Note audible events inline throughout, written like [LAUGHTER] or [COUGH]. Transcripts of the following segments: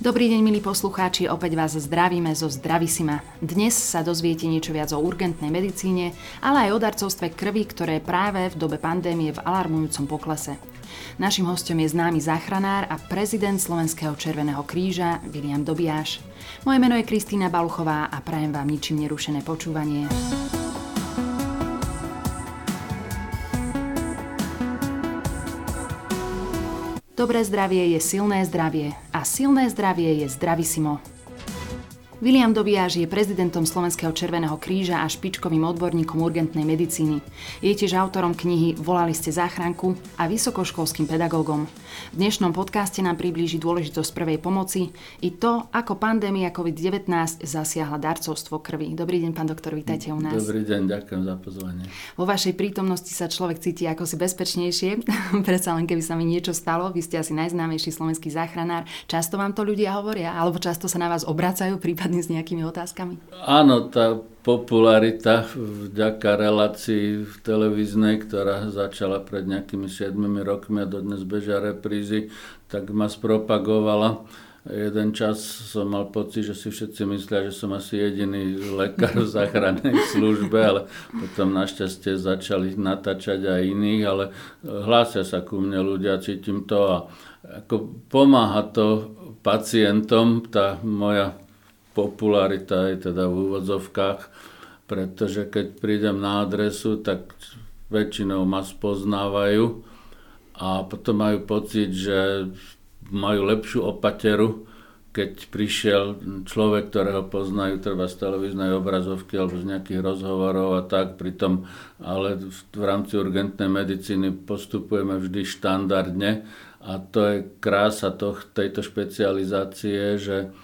Dobrý deň, milí poslucháči, opäť vás zdravíme zo Zdravisima. Dnes sa dozviete niečo viac o urgentnej medicíne, ale aj o darcovstve krvi, ktoré práve v dobe pandémie v alarmujúcom poklese. Našim hostom je známy záchranár a prezident Slovenského Červeného kríža William Dobiaš. Moje meno je Kristýna Baluchová a prajem vám ničím nerušené počúvanie. Dobré zdravie je silné zdravie a silné zdravie je zdravisimo. William Dobiaž je prezidentom Slovenského Červeného kríža a špičkovým odborníkom urgentnej medicíny. Je tiež autorom knihy Volali ste záchranku a vysokoškolským pedagógom. V dnešnom podcaste nám priblíži dôležitosť prvej pomoci i to, ako pandémia COVID-19 zasiahla darcovstvo krvi. Dobrý deň, pán doktor, vítajte u nás. Dobrý deň, ďakujem za pozvanie. Vo vašej prítomnosti sa človek cíti ako si bezpečnejšie, [LAUGHS] predsa len keby sa mi niečo stalo. Vy ste asi najznámejší slovenský záchranár. Často vám to ľudia hovoria, alebo často sa na vás obracajú, prípadne prípadne s nejakými otázkami? Áno, tá popularita vďaka relácii v televíznej, ktorá začala pred nejakými 7 rokmi a dodnes bežia reprízy, tak ma spropagovala. Jeden čas som mal pocit, že si všetci myslia, že som asi jediný lekár v záchrannej [LAUGHS] službe, ale potom našťastie začali natáčať aj iných, ale hlásia sa ku mne ľudia, cítim to a ako pomáha to pacientom, tá moja popularita je teda v úvodzovkách, pretože keď prídem na adresu, tak väčšinou ma spoznávajú a potom majú pocit, že majú lepšiu opateru, keď prišiel človek, ktorého poznajú treba z televíznej obrazovky alebo z nejakých rozhovorov a tak, pritom ale v rámci urgentnej medicíny postupujeme vždy štandardne a to je krása toh, tejto špecializácie, že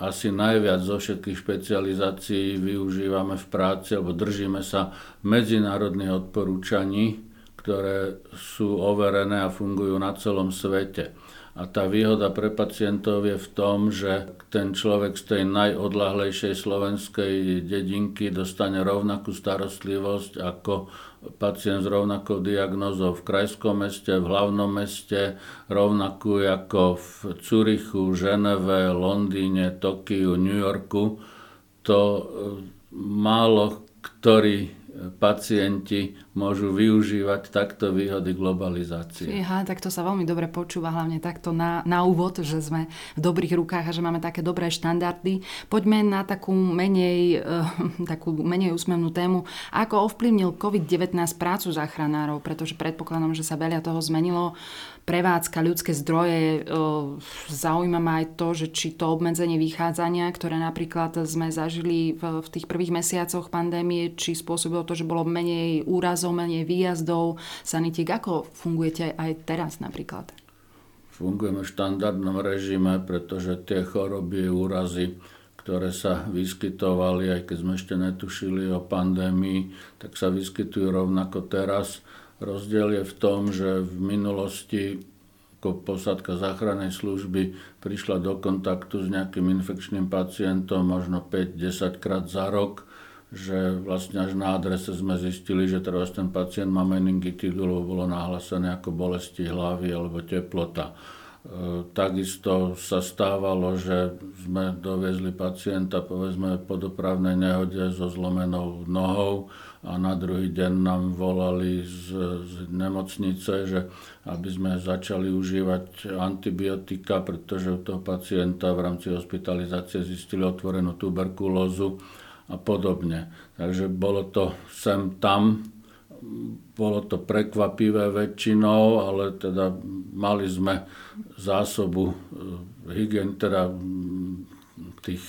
asi najviac zo všetkých špecializácií využívame v práci alebo držíme sa medzinárodných odporúčaní, ktoré sú overené a fungujú na celom svete. A tá výhoda pre pacientov je v tom, že ten človek z tej najodlahlejšej slovenskej dedinky dostane rovnakú starostlivosť ako pacient s rovnakou diagnózou v krajskom meste, v hlavnom meste, rovnakú ako v Curichu, Ženeve, Londýne, Tokiu, New Yorku. To e, málo ktorý pacienti môžu využívať takto výhody globalizácie. Fíha, tak to sa veľmi dobre počúva, hlavne takto na, na úvod, že sme v dobrých rukách a že máme také dobré štandardy. Poďme na takú menej, uh, takú menej úsmevnú tému. Ako ovplyvnil COVID-19 prácu záchranárov, pretože predpokladám, že sa veľa toho zmenilo prevádzka, ľudské zdroje. Zaujíma ma aj to, že či to obmedzenie vychádzania, ktoré napríklad sme zažili v, tých prvých mesiacoch pandémie, či spôsobilo to, že bolo menej úrazov, menej výjazdov, sanitik. Ako fungujete aj teraz napríklad? Fungujeme v štandardnom režime, pretože tie choroby, úrazy, ktoré sa vyskytovali, aj keď sme ešte netušili o pandémii, tak sa vyskytujú rovnako teraz Rozdiel je v tom, že v minulosti ako posádka záchrannej služby prišla do kontaktu s nejakým infekčným pacientom možno 5-10 krát za rok, že vlastne až na adrese sme zistili, že teraz ten pacient má meningitidu, lebo bolo nahlásené ako bolesti hlavy alebo teplota. E, takisto sa stávalo, že sme doviezli pacienta povedzme po dopravnej nehode so zlomenou nohou a na druhý deň nám volali z, z nemocnice, že aby sme začali užívať antibiotika, pretože u toho pacienta v rámci hospitalizácie zistili otvorenú tuberkulózu a podobne. Takže bolo to sem tam, bolo to prekvapivé väčšinou, ale teda mali sme zásobu eh, hygien, teda tých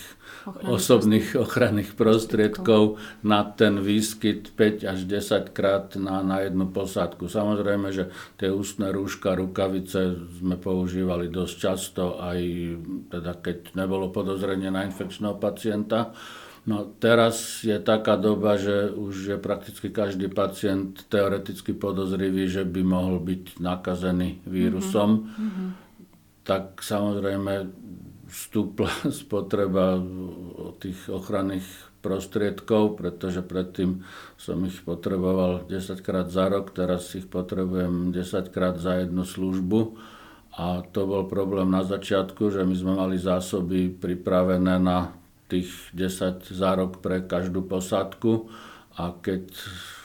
osobných ochranných prostriedkov na ten výskyt 5 až 10 krát na, na jednu posádku. Samozrejme, že tie ústne rúška, rukavice sme používali dosť často, aj teda keď nebolo podozrenie na infekčného pacienta. No teraz je taká doba, že už je prakticky každý pacient teoreticky podozrivý, že by mohol byť nakazený vírusom. Mm-hmm. Tak samozrejme vstúpla [LAUGHS] spotreba tých ochranných prostriedkov, pretože predtým som ich potreboval 10 krát za rok, teraz ich potrebujem 10 krát za jednu službu. A to bol problém na začiatku, že my sme mali zásoby pripravené na tých 10 zárok pre každú posádku a keď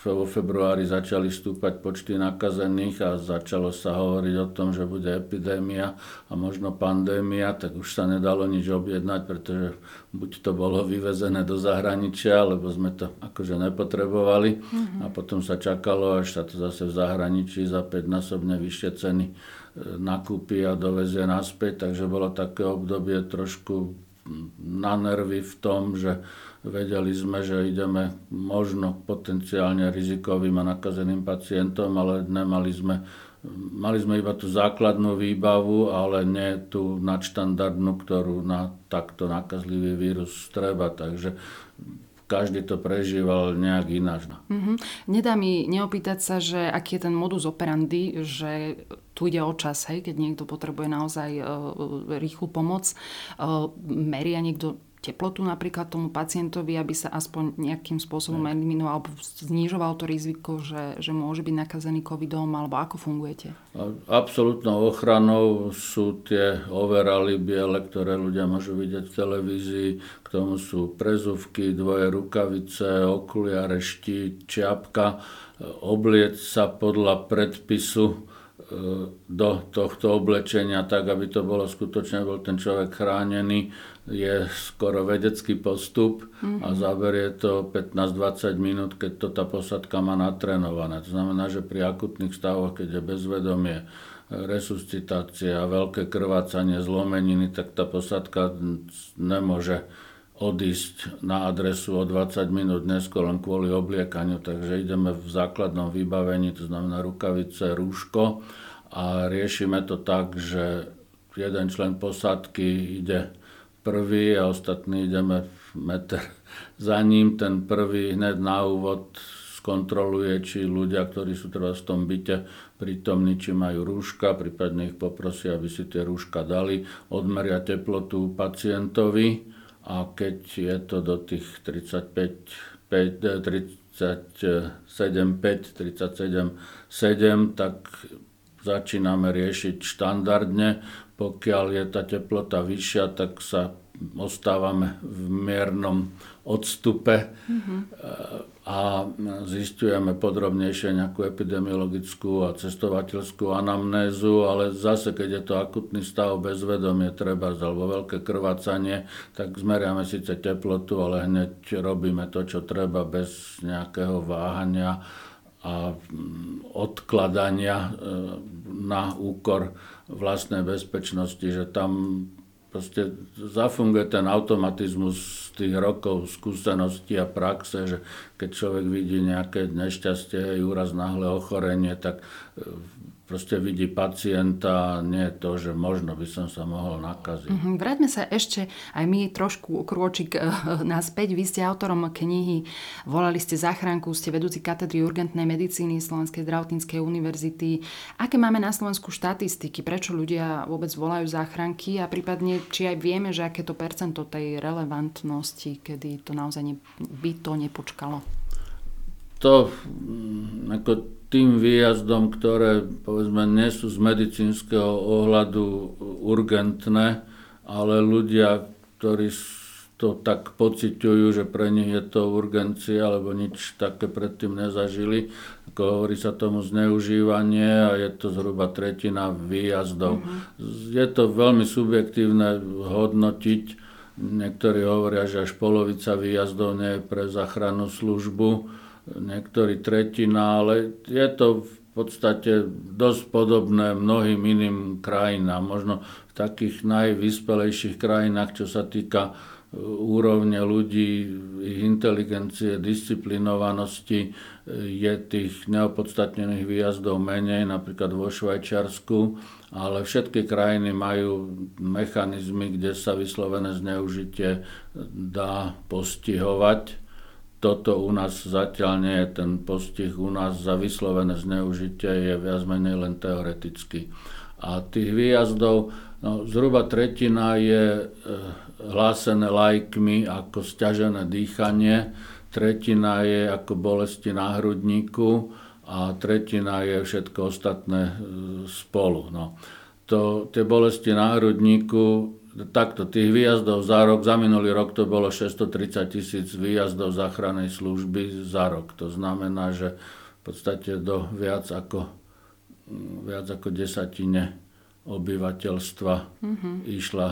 vo februári začali stúpať počty nakazených a začalo sa hovoriť o tom, že bude epidémia a možno pandémia, tak už sa nedalo nič objednať, pretože buď to bolo vyvezené do zahraničia, alebo sme to akože nepotrebovali mm-hmm. a potom sa čakalo, až sa to zase v zahraničí za 5-násobne vyššie ceny e, nakúpi a dovezie naspäť, takže bolo také obdobie trošku na nervy v tom, že Vedeli sme, že ideme možno potenciálne rizikovým a nakazeným pacientom, ale nemali sme, mali sme iba tú základnú výbavu, ale nie tú nadštandardnú, ktorú na takto nakazlivý vírus treba. Takže každý to prežíval nejak ináč. Mm-hmm. Nedá mi neopýtať sa, že aký je ten modus operandi, že tu ide o čas, hej, keď niekto potrebuje naozaj uh, rýchlu pomoc. Uh, meria niekto teplotu napríklad tomu pacientovi, aby sa aspoň nejakým spôsobom eliminoval alebo znižoval to riziko, že, že môže byť nakazený covidom, alebo ako fungujete? Absolutnou ochranou sú tie overaly biele, ktoré ľudia môžu vidieť v televízii. K tomu sú prezuvky, dvoje rukavice, okuliare, štít, čiapka. Obliec sa podľa predpisu do tohto oblečenia tak, aby to bolo skutočne, bol ten človek chránený, je skoro vedecký postup mm-hmm. a zaberie to 15-20 minút, keď to tá posadka má natrénované. To znamená, že pri akutných stavoch, keď je bezvedomie, resuscitácia, veľké krvácanie, zlomeniny, tak tá posadka nemôže odísť na adresu o 20 minút neskôr len kvôli obliekaniu, takže ideme v základnom vybavení, to znamená rukavice, rúško a riešime to tak, že jeden člen posádky ide prvý a ostatní ideme meter za ním. Ten prvý hneď na úvod skontroluje, či ľudia, ktorí sú teraz v tom byte prítomní, či majú rúška, prípadne ich poprosí, aby si tie rúška dali, odmeria teplotu pacientovi a keď je to do tých 35, 5, 37, 5, 37, 7, tak začíname riešiť štandardne. Pokiaľ je tá teplota vyššia, tak sa ostávame v miernom odstupe mm-hmm. a zistujeme podrobnejšie nejakú epidemiologickú a cestovateľskú anamnézu, ale zase, keď je to akutný stav bezvedomie, treba alebo veľké krvácanie, tak zmeriame síce teplotu, ale hneď robíme to, čo treba bez nejakého váhania a mm, odkladania e, na úkor vlastnej bezpečnosti, že tam proste zafunguje ten automatizmus z tých rokov skúsenosti a praxe, že keď človek vidí nejaké nešťastie, úraz, náhle ochorenie, tak e, proste vidí pacienta, nie to, že možno by som sa mohol nakaziť. Mm-hmm. Vráťme sa ešte aj my trošku krôčik uh, naspäť. Vy ste autorom knihy, volali ste záchranku, ste vedúci katedry urgentnej medicíny Slovenskej zdravotníckej univerzity. Aké máme na Slovensku štatistiky? Prečo ľudia vôbec volajú záchranky? A prípadne, či aj vieme, že aké to percento tej relevantnosti, kedy to naozaj ne, by to nepočkalo? To mm, ako tým výjazdom, ktoré povedzme nie sú z medicínskeho ohľadu urgentné, ale ľudia, ktorí to tak pociťujú, že pre nich je to urgencia, alebo nič také predtým nezažili. Ako hovorí sa tomu zneužívanie a je to zhruba tretina výjazdov. Mm-hmm. Je to veľmi subjektívne hodnotiť. Niektorí hovoria, že až polovica výjazdov nie je pre záchrannú službu niektorí tretina, ale je to v podstate dosť podobné mnohým iným krajinám. Možno v takých najvyspelejších krajinách, čo sa týka e, úrovne ľudí, ich inteligencie, disciplinovanosti, e, je tých neopodstatnených výjazdov menej, napríklad vo Švajčiarsku, ale všetky krajiny majú mechanizmy, kde sa vyslovené zneužitie dá postihovať toto u nás zatiaľ nie je ten postih, u nás za vyslovené zneužitie je viac menej len teoretický. A tých výjazdov, no, zhruba tretina je e, hlásené lajkmi ako stiažené dýchanie, tretina je ako bolesti na hrudníku a tretina je všetko ostatné e, spolu. No. to, tie bolesti na hrudníku, takto, tých výjazdov za rok, za minulý rok to bolo 630 tisíc výjazdov záchrannej služby za rok. To znamená, že v podstate do viac ako, viac ako desatine obyvateľstva mm-hmm. išla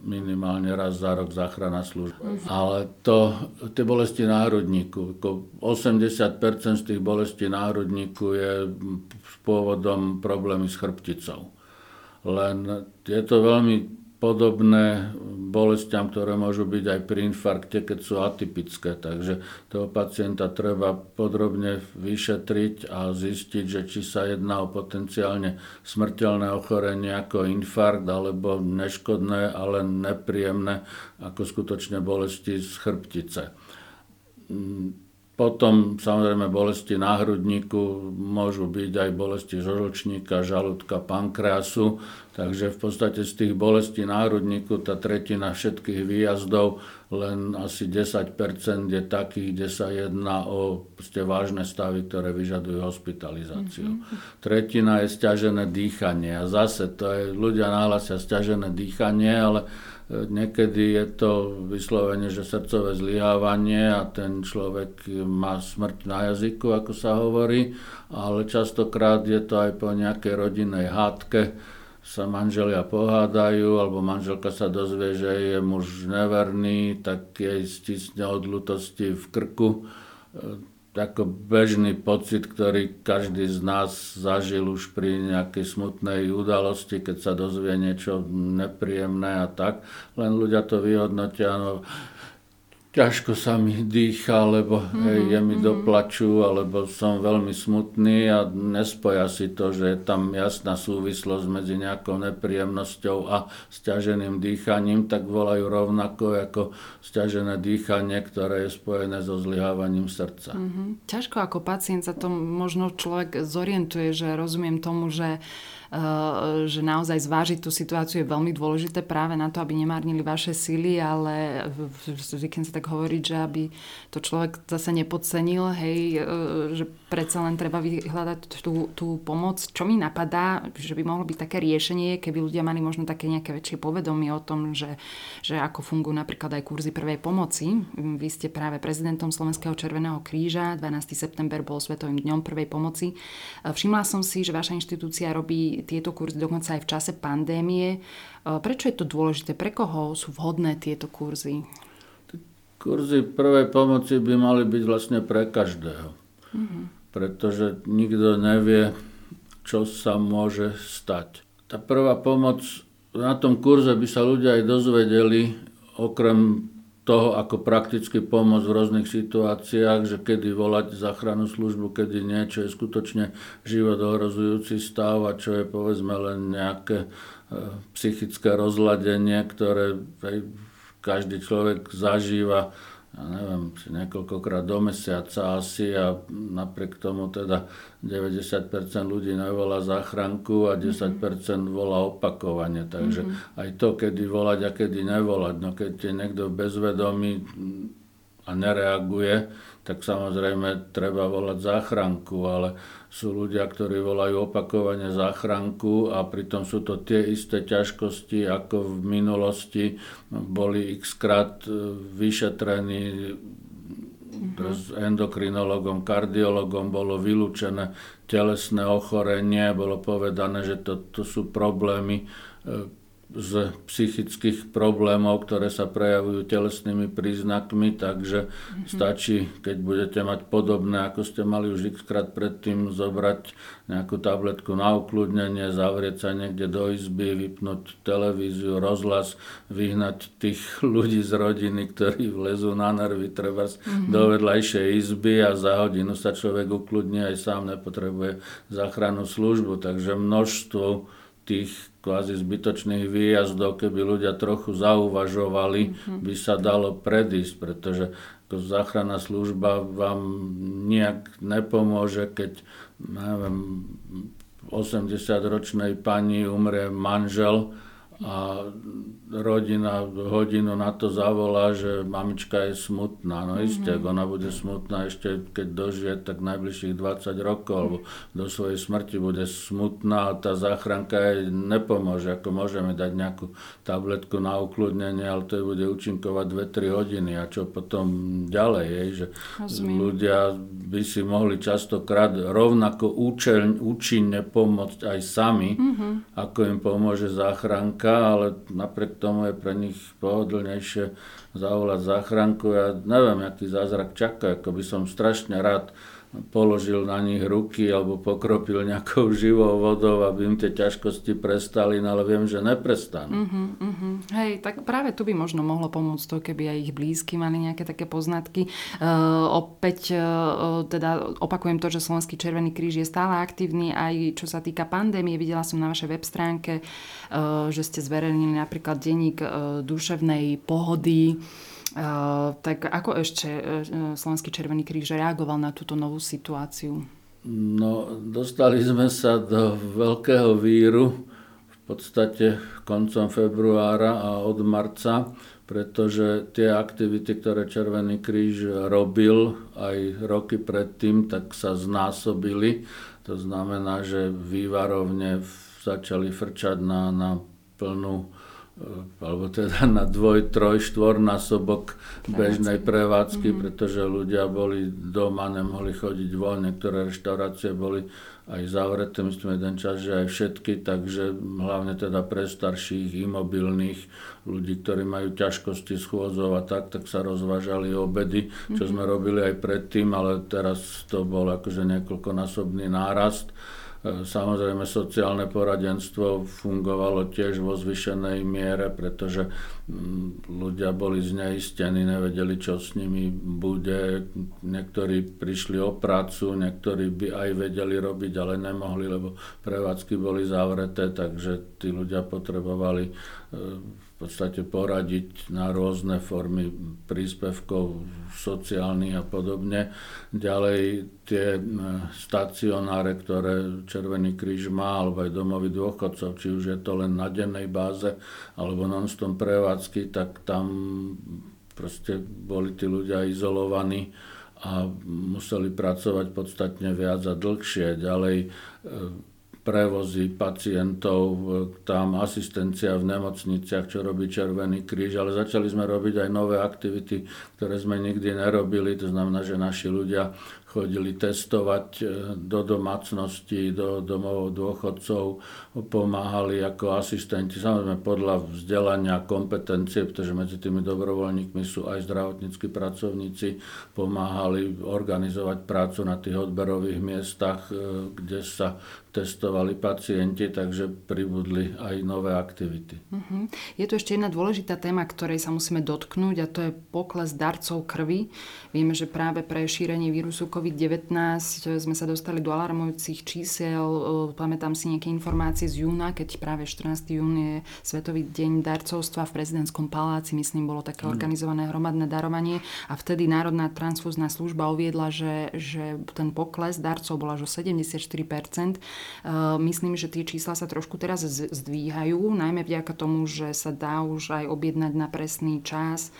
minimálne raz za rok záchrana služba. Mm-hmm. Ale to, tie bolesti národníku, 80% z tých bolestí národníku je pôvodom problémy s chrbticou. Len je to veľmi podobné bolestiam, ktoré môžu byť aj pri infarkte, keď sú atypické. Takže toho pacienta treba podrobne vyšetriť a zistiť, že či sa jedná o potenciálne smrteľné ochorenie ako infarkt, alebo neškodné, ale nepríjemné ako skutočne bolesti z chrbtice potom samozrejme bolesti na hrudníku, môžu byť aj bolesti žlčníka, žalúdka, pankreasu. Takže v podstate z tých bolestí na hrudníku tá tretina všetkých výjazdov, len asi 10% je takých, kde sa jedná o vážne stavy, ktoré vyžadujú hospitalizáciu. Mm-hmm. Tretina je stiažené dýchanie. A zase to je, ľudia náhlasia stiažené dýchanie, ale Niekedy je to vyslovene, že srdcové zlyhávanie a ten človek má smrť na jazyku, ako sa hovorí, ale častokrát je to aj po nejakej rodinnej hádke, sa manželia pohádajú, alebo manželka sa dozvie, že je muž neverný, tak jej stisne od lutosti v krku ako bežný pocit, ktorý každý z nás zažil už pri nejakej smutnej udalosti, keď sa dozvie niečo nepríjemné a tak. Len ľudia to vyhodnotia, no ťažko sa mi dýcha, lebo mm-hmm, hej, je mi mm-hmm. doplaču, alebo som veľmi smutný a nespoja si to, že je tam jasná súvislosť medzi nejakou nepríjemnosťou a stiaženým dýchaním, tak volajú rovnako ako stiažené dýchanie, ktoré je spojené so zlyhávaním srdca. Mm-hmm. Ťažko ako pacient sa to možno človek zorientuje, že rozumiem tomu, že že naozaj zvážiť tú situáciu je veľmi dôležité práve na to, aby nemárnili vaše síly, ale zvyknem sa tak hovoriť, že aby to človek zase nepodcenil, hej, eh, že predsa len treba vyhľadať tú, tú pomoc. Čo mi napadá, že by mohlo byť také riešenie, keby ľudia mali možno také nejaké väčšie povedomie o tom, že, že ako fungujú napríklad aj kurzy prvej pomoci. Vy ste práve prezidentom Slovenského Červeného kríža, 12. september bol Svetovým dňom prvej pomoci. Eh, všimla som si, že vaša inštitúcia robí tieto kurzy dokonca aj v čase pandémie. E, prečo je to dôležité? Pre koho sú vhodné tieto kurzy? Kurzy prvej pomoci by mali byť vlastne pre každého. Mm-hmm. Pretože nikto nevie, čo sa môže stať. Tá prvá pomoc, na tom kurze by sa ľudia aj dozvedeli, okrem toho, ako prakticky pomôcť v rôznych situáciách, že kedy volať záchrannú službu, kedy nie, čo je skutočne život ohrozujúci stav a čo je povedzme len nejaké e, psychické rozladenie, ktoré každý človek zažíva ja neviem, niekoľkokrát do mesiaca asi a napriek tomu teda 90% ľudí nevolá záchranku a 10% volá opakovane. Takže mm-hmm. aj to, kedy volať a kedy nevolať. No keď je niekto bezvedomý a nereaguje, tak samozrejme treba volať záchranku, ale sú ľudia, ktorí volajú opakovane záchranku a pritom sú to tie isté ťažkosti, ako v minulosti boli x krát e, vyšetrení mm-hmm. endokrinologom, kardiologom bolo vylúčené telesné ochorenie, bolo povedané, že to, to sú problémy e, z psychických problémov, ktoré sa prejavujú telesnými príznakmi, takže mm-hmm. stačí, keď budete mať podobné, ako ste mali už x krát predtým, zobrať nejakú tabletku na ukludnenie, zavrieť sa niekde do izby, vypnúť televíziu, rozhlas, vyhnať tých [LAUGHS] ľudí z rodiny, ktorí vlezú na nervy, treba mm-hmm. do vedľajšej izby a za hodinu sa človek ukludní, aj sám nepotrebuje záchrannú službu, takže množstvo tých kvázi zbytočných výjazdov, keby ľudia trochu zauvažovali, mm-hmm. by sa dalo predísť, pretože ako záchranná služba vám nejak nepomôže, keď neviem, 80-ročnej pani umrie manžel a rodina hodinu na to zavolá, že mamička je smutná. No isté, mm-hmm. ona bude smutná ešte keď dožije, tak najbližších 20 rokov alebo do svojej smrti bude smutná a tá záchranka jej nepomôže. Ako môžeme dať nejakú tabletku na ukludnenie, ale to jej bude účinkovať 2-3 hodiny a čo potom ďalej je, že Rozumiem. ľudia by si mohli častokrát rovnako účel, účinne pomôcť aj sami, mm-hmm. ako im pomôže záchranka ale napriek tomu je pre nich pohodlnejšie zavolať záchranku. Ja neviem, aký zázrak čaká, ako by som strašne rád položil na nich ruky alebo pokropil nejakou [LAUGHS] živou vodou, aby im tie ťažkosti prestali, no ale viem, že neprestanú. Uh-huh, uh-huh. Hej, tak práve tu by možno mohlo pomôcť to, keby aj ich blízky mali nejaké také poznatky. Uh, opäť uh, teda opakujem to, že Slovenský Červený kríž je stále aktívny aj čo sa týka pandémie. Videla som na vašej web stránke, uh, že ste zverejnili napríklad denník uh, duševnej pohody, tak ako ešte uh, Slovenský Červený kríž reagoval na túto novú situáciu? No, dostali sme sa do veľkého víru v podstate koncom februára a od marca, pretože tie aktivity, ktoré Červený kríž robil aj roky predtým, tak sa znásobili. To znamená, že vývarovne začali frčať na, na plnú alebo teda na dvoj, troj, štvornásobok bežnej prevádzky, mm-hmm. pretože ľudia boli doma, nemohli chodiť von, niektoré reštaurácie boli aj zavreté, myslím jeden čas, že aj všetky, takže hlavne teda pre starších, imobilných ľudí, ktorí majú ťažkosti schôdzov a tak, tak sa rozvážali obedy, čo mm-hmm. sme robili aj predtým, ale teraz to bol akože niekoľkonásobný nárast. Samozrejme, sociálne poradenstvo fungovalo tiež vo zvyšenej miere, pretože mm, ľudia boli zneistení, nevedeli, čo s nimi bude. Niektorí prišli o prácu, niektorí by aj vedeli robiť, ale nemohli, lebo prevádzky boli zavreté, takže tí ľudia potrebovali e, podstate poradiť na rôzne formy príspevkov sociálnych a podobne. Ďalej tie stacionáre, ktoré Červený kríž má, alebo aj domovy dôchodcov, či už je to len na dennej báze, alebo non-stop prevádzky, tak tam proste boli tí ľudia izolovaní a museli pracovať podstatne viac a dlhšie. Ďalej prevozy pacientov, tam asistencia v nemocniciach, čo robí Červený kríž, ale začali sme robiť aj nové aktivity, ktoré sme nikdy nerobili, to znamená, že naši ľudia chodili testovať e, do domácnosti, do domov dôchodcov, pomáhali ako asistenti, samozrejme podľa vzdelania a kompetencie, pretože medzi tými dobrovoľníkmi sú aj zdravotníckí pracovníci, pomáhali organizovať prácu na tých odberových miestach, e, kde sa testovali pacienti, takže pribudli aj nové aktivity. Uh-huh. Je tu ešte jedna dôležitá téma, ktorej sa musíme dotknúť a to je pokles darcov krvi. Vieme, že práve pre šírenie vírusu COVID-19 sme sa dostali do alarmujúcich čísel. Pamätám si nejaké informácie z júna, keď práve 14. jún je Svetový deň darcovstva v prezidentskom paláci, myslím, bolo také organizované hromadné darovanie a vtedy Národná transfúzna služba uviedla, že, že ten pokles darcov bol až o 74%. Myslím, že tie čísla sa trošku teraz zdvíhajú, najmä vďaka tomu, že sa dá už aj objednať na presný čas.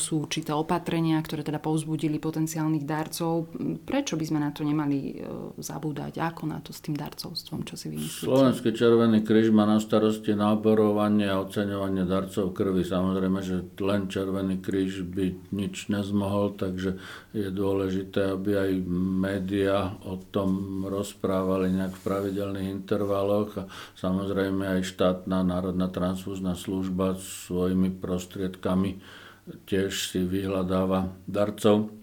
Sú určité opatrenia, ktoré teda povzbudili potenciálnych darcov prečo by sme na to nemali e, zabúdať? Ako na to s tým darcovstvom? Čo si vymyslíte? Slovenský Červený kríž má na starosti náborovanie a oceňovanie darcov krvi. Samozrejme, že len Červený kríž by nič nezmohol, takže je dôležité, aby aj médiá o tom rozprávali nejak v pravidelných intervaloch a samozrejme aj štátna národná transfúzna služba svojimi prostriedkami tiež si vyhľadáva darcov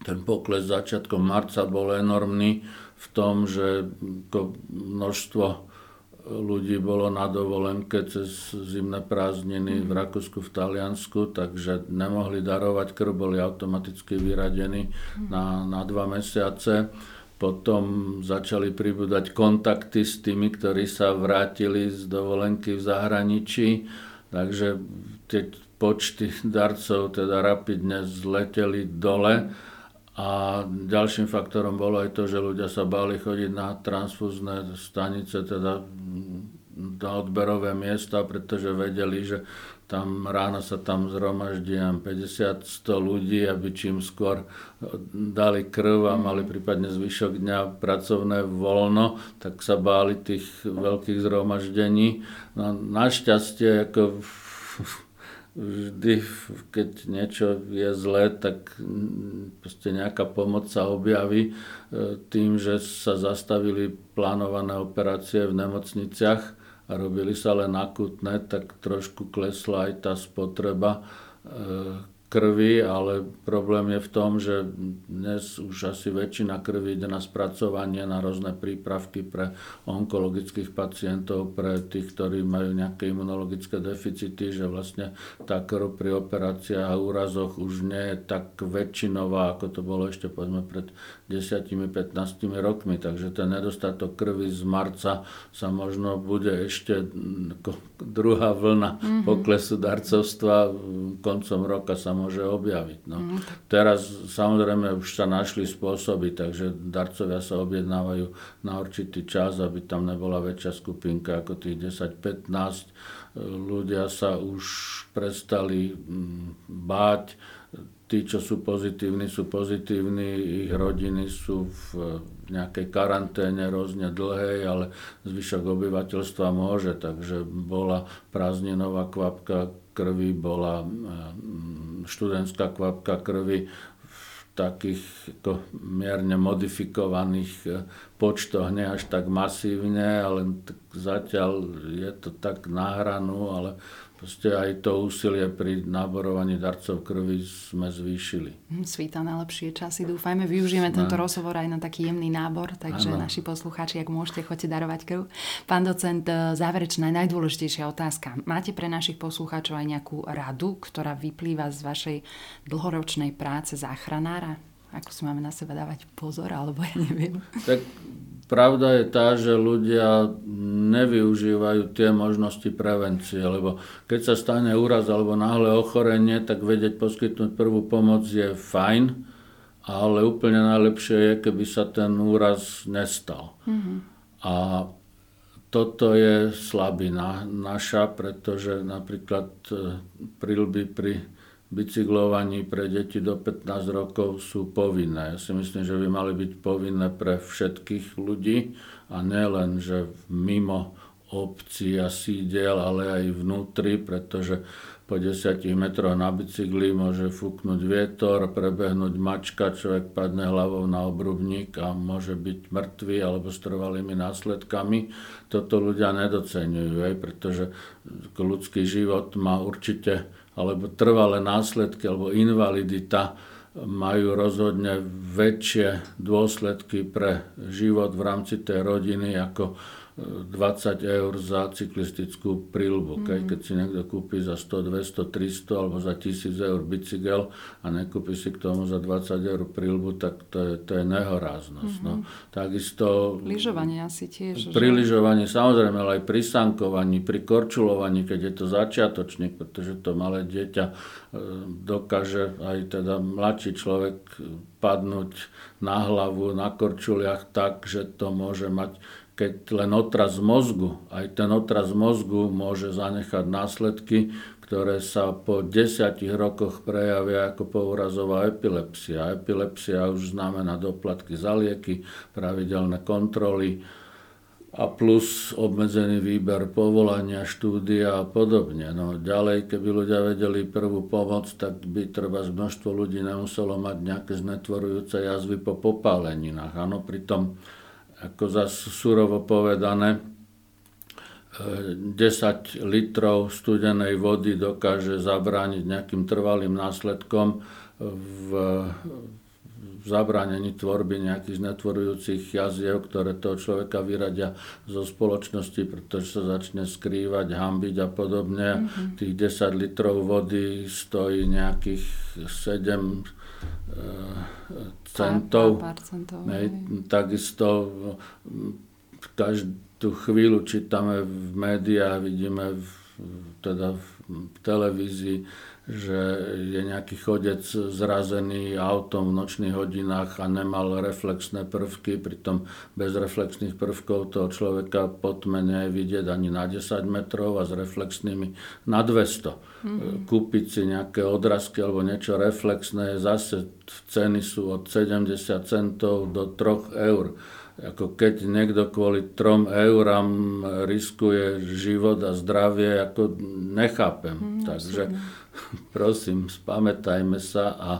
ten pokles začiatkom marca bol enormný v tom, že množstvo ľudí bolo na dovolenke cez zimné prázdniny v Rakúsku, v Taliansku, takže nemohli darovať krv, boli automaticky vyradení na, na dva mesiace. Potom začali pribúdať kontakty s tými, ktorí sa vrátili z dovolenky v zahraničí, takže tie počty darcov teda rapidne zleteli dole. A ďalším faktorom bolo aj to, že ľudia sa báli chodiť na transfúzne stanice, teda na odberové miesta, pretože vedeli, že tam ráno sa tam zhromaždí 50-100 ľudí, aby čím skôr dali krv a mali prípadne zvyšok dňa pracovné voľno, tak sa báli tých veľkých zhromaždení. No, našťastie, ako vždy, keď niečo je zlé, tak proste nejaká pomoc sa objaví e, tým, že sa zastavili plánované operácie v nemocniciach a robili sa len akutné, tak trošku klesla aj tá spotreba e, krvi, ale problém je v tom, že dnes už asi väčšina krvi ide na spracovanie, na rôzne prípravky pre onkologických pacientov, pre tých, ktorí majú nejaké imunologické deficity, že vlastne tá krv pri operáciách a úrazoch už nie je tak väčšinová, ako to bolo ešte povedzme pred 10-15 rokmi. Takže ten nedostatok krvi z marca sa možno bude ešte druhá vlna mm-hmm. poklesu darcovstva koncom roka sa môže objaviť. No. Mm. Teraz samozrejme už sa našli spôsoby, takže darcovia sa objednávajú na určitý čas, aby tam nebola väčšia skupinka ako tých 10-15. Ľudia sa už prestali mm, báť, tí, čo sú pozitívni, sú pozitívni, ich rodiny sú v nejakej karanténe rôzne dlhej, ale zvyšok obyvateľstva môže, takže bola prázdninová kvapka krvi, bola mm, študentská kvapka krvi v takých ako mierne modifikovaných e, počtoch, nie až tak masívne, ale zatiaľ je to tak nahranu, ale proste aj to úsilie pri náborovaní darcov krvi sme zvýšili. Hm, svíta na lepšie časy, dúfajme. Využijeme tento rozhovor aj na taký jemný nábor, takže ano. naši poslucháči, ak môžete, choďte darovať krv. Pán docent, e, záverečná najdôležitejšia otázka. Máte pre našich poslucháčov aj nejakú radu, ktorá vyplýva z vašej dlhoročnej práce záchranára? Ako si máme na seba dávať pozor, alebo ja neviem. Tak Pravda je tá, že ľudia nevyužívajú tie možnosti prevencie, lebo keď sa stane úraz alebo náhle ochorenie, tak vedieť poskytnúť prvú pomoc je fajn, ale úplne najlepšie je, keby sa ten úraz nestal. Mm-hmm. A toto je slabina naša, pretože napríklad e, prilby pri bicyklovaní pre deti do 15 rokov sú povinné. Ja si myslím, že by mali byť povinné pre všetkých ľudí a nielen, že mimo obcí a sídel, ale aj vnútri, pretože po 10 metroch na bicykli môže fúknuť vietor, prebehnúť mačka, človek padne hlavou na obrubník a môže byť mŕtvý alebo s trvalými následkami. Toto ľudia nedocenujú, pretože ľudský život má určite alebo trvalé následky alebo invalidita majú rozhodne väčšie dôsledky pre život v rámci tej rodiny ako 20 eur za cyklistickú prílbu. Mm-hmm. Keď si niekto kúpi za 100, 200, 300 alebo za 1000 eur bicykel a nekúpi si k tomu za 20 eur prílbu, tak to je, to je nehoráznosť. Mm-hmm. No. Takisto... Lyžovanie asi tiež. Pri lyžovaní samozrejme, ale aj pri sankovaní, pri korčulovaní, keď je to začiatočník, pretože to malé dieťa e, dokáže aj teda mladší človek padnúť na hlavu na korčuliach tak, že to môže mať keď len otraz mozgu, aj ten otraz mozgu môže zanechať následky, ktoré sa po desiatich rokoch prejavia ako pourazová epilepsia. Epilepsia už znamená doplatky za lieky, pravidelné kontroly a plus obmedzený výber povolania, štúdia a podobne. No, ďalej, keby ľudia vedeli prvú pomoc, tak by treba množstvo ľudí nemuselo mať nejaké znetvorujúce jazvy po popáleninách. Áno, pritom ako zas surovo povedané, 10 e, litrov studenej vody dokáže zabrániť nejakým trvalým následkom v, v zabránení tvorby nejakých znetvorujúcich jaziev, ktoré toho človeka vyradia zo spoločnosti, pretože sa začne skrývať, hambiť a podobne. Mm-hmm. Tých 10 litrov vody stojí nejakých 7 centov. Pár, pár centov hej. Takisto v každú chvíľu čítame v médiách, vidíme v, teda v televízii, že je nejaký chodec zrazený autom v nočných hodinách a nemal reflexné prvky, pritom bez reflexných prvkov toho človeka pod mene je vidieť ani na 10 metrov a s reflexnými na 200. Mm-hmm. Kúpiť si nejaké odrazky alebo niečo reflexné, zase ceny sú od 70 centov do 3 eur ako keď niekto kvôli 3 eurám riskuje život a zdravie, ako nechápem. Mm, Takže [LAUGHS] prosím, spamätajme sa a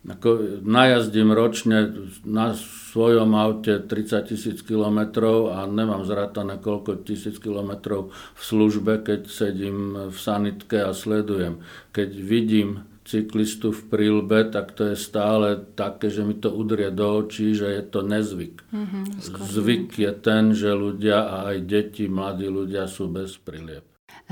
ako najazdím ročne na svojom aute 30 tisíc kilometrov a nemám zratané koľko tisíc kilometrov v službe, keď sedím v sanitke a sledujem. Keď vidím cyklistu v prílbe, tak to je stále také, že mi to udrie do očí, že je to nezvyk. Mm-hmm, Zvyk je ten, že ľudia a aj deti, mladí ľudia sú bez prílieb.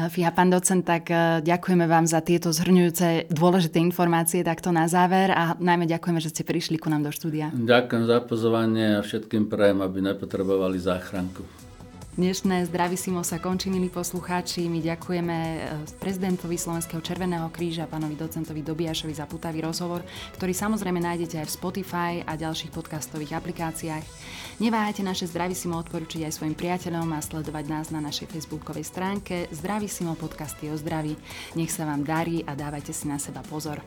Fíha, pán docent, tak e, ďakujeme vám za tieto zhrňujúce dôležité informácie takto na záver a najmä ďakujeme, že ste prišli ku nám do štúdia. Ďakujem za pozvanie a všetkým prajem, aby nepotrebovali záchranku. Dnešné Zdravisimo sa končí, milí poslucháči. My ďakujeme eh, prezidentovi Slovenského Červeného kríža, pánovi docentovi Dobiašovi za putavý rozhovor, ktorý samozrejme nájdete aj v Spotify a ďalších podcastových aplikáciách. Neváhajte naše Zdravisimo odporučiť aj svojim priateľom a sledovať nás na našej facebookovej stránke Zdravisimo podcasty o zdraví. Nech sa vám darí a dávajte si na seba pozor.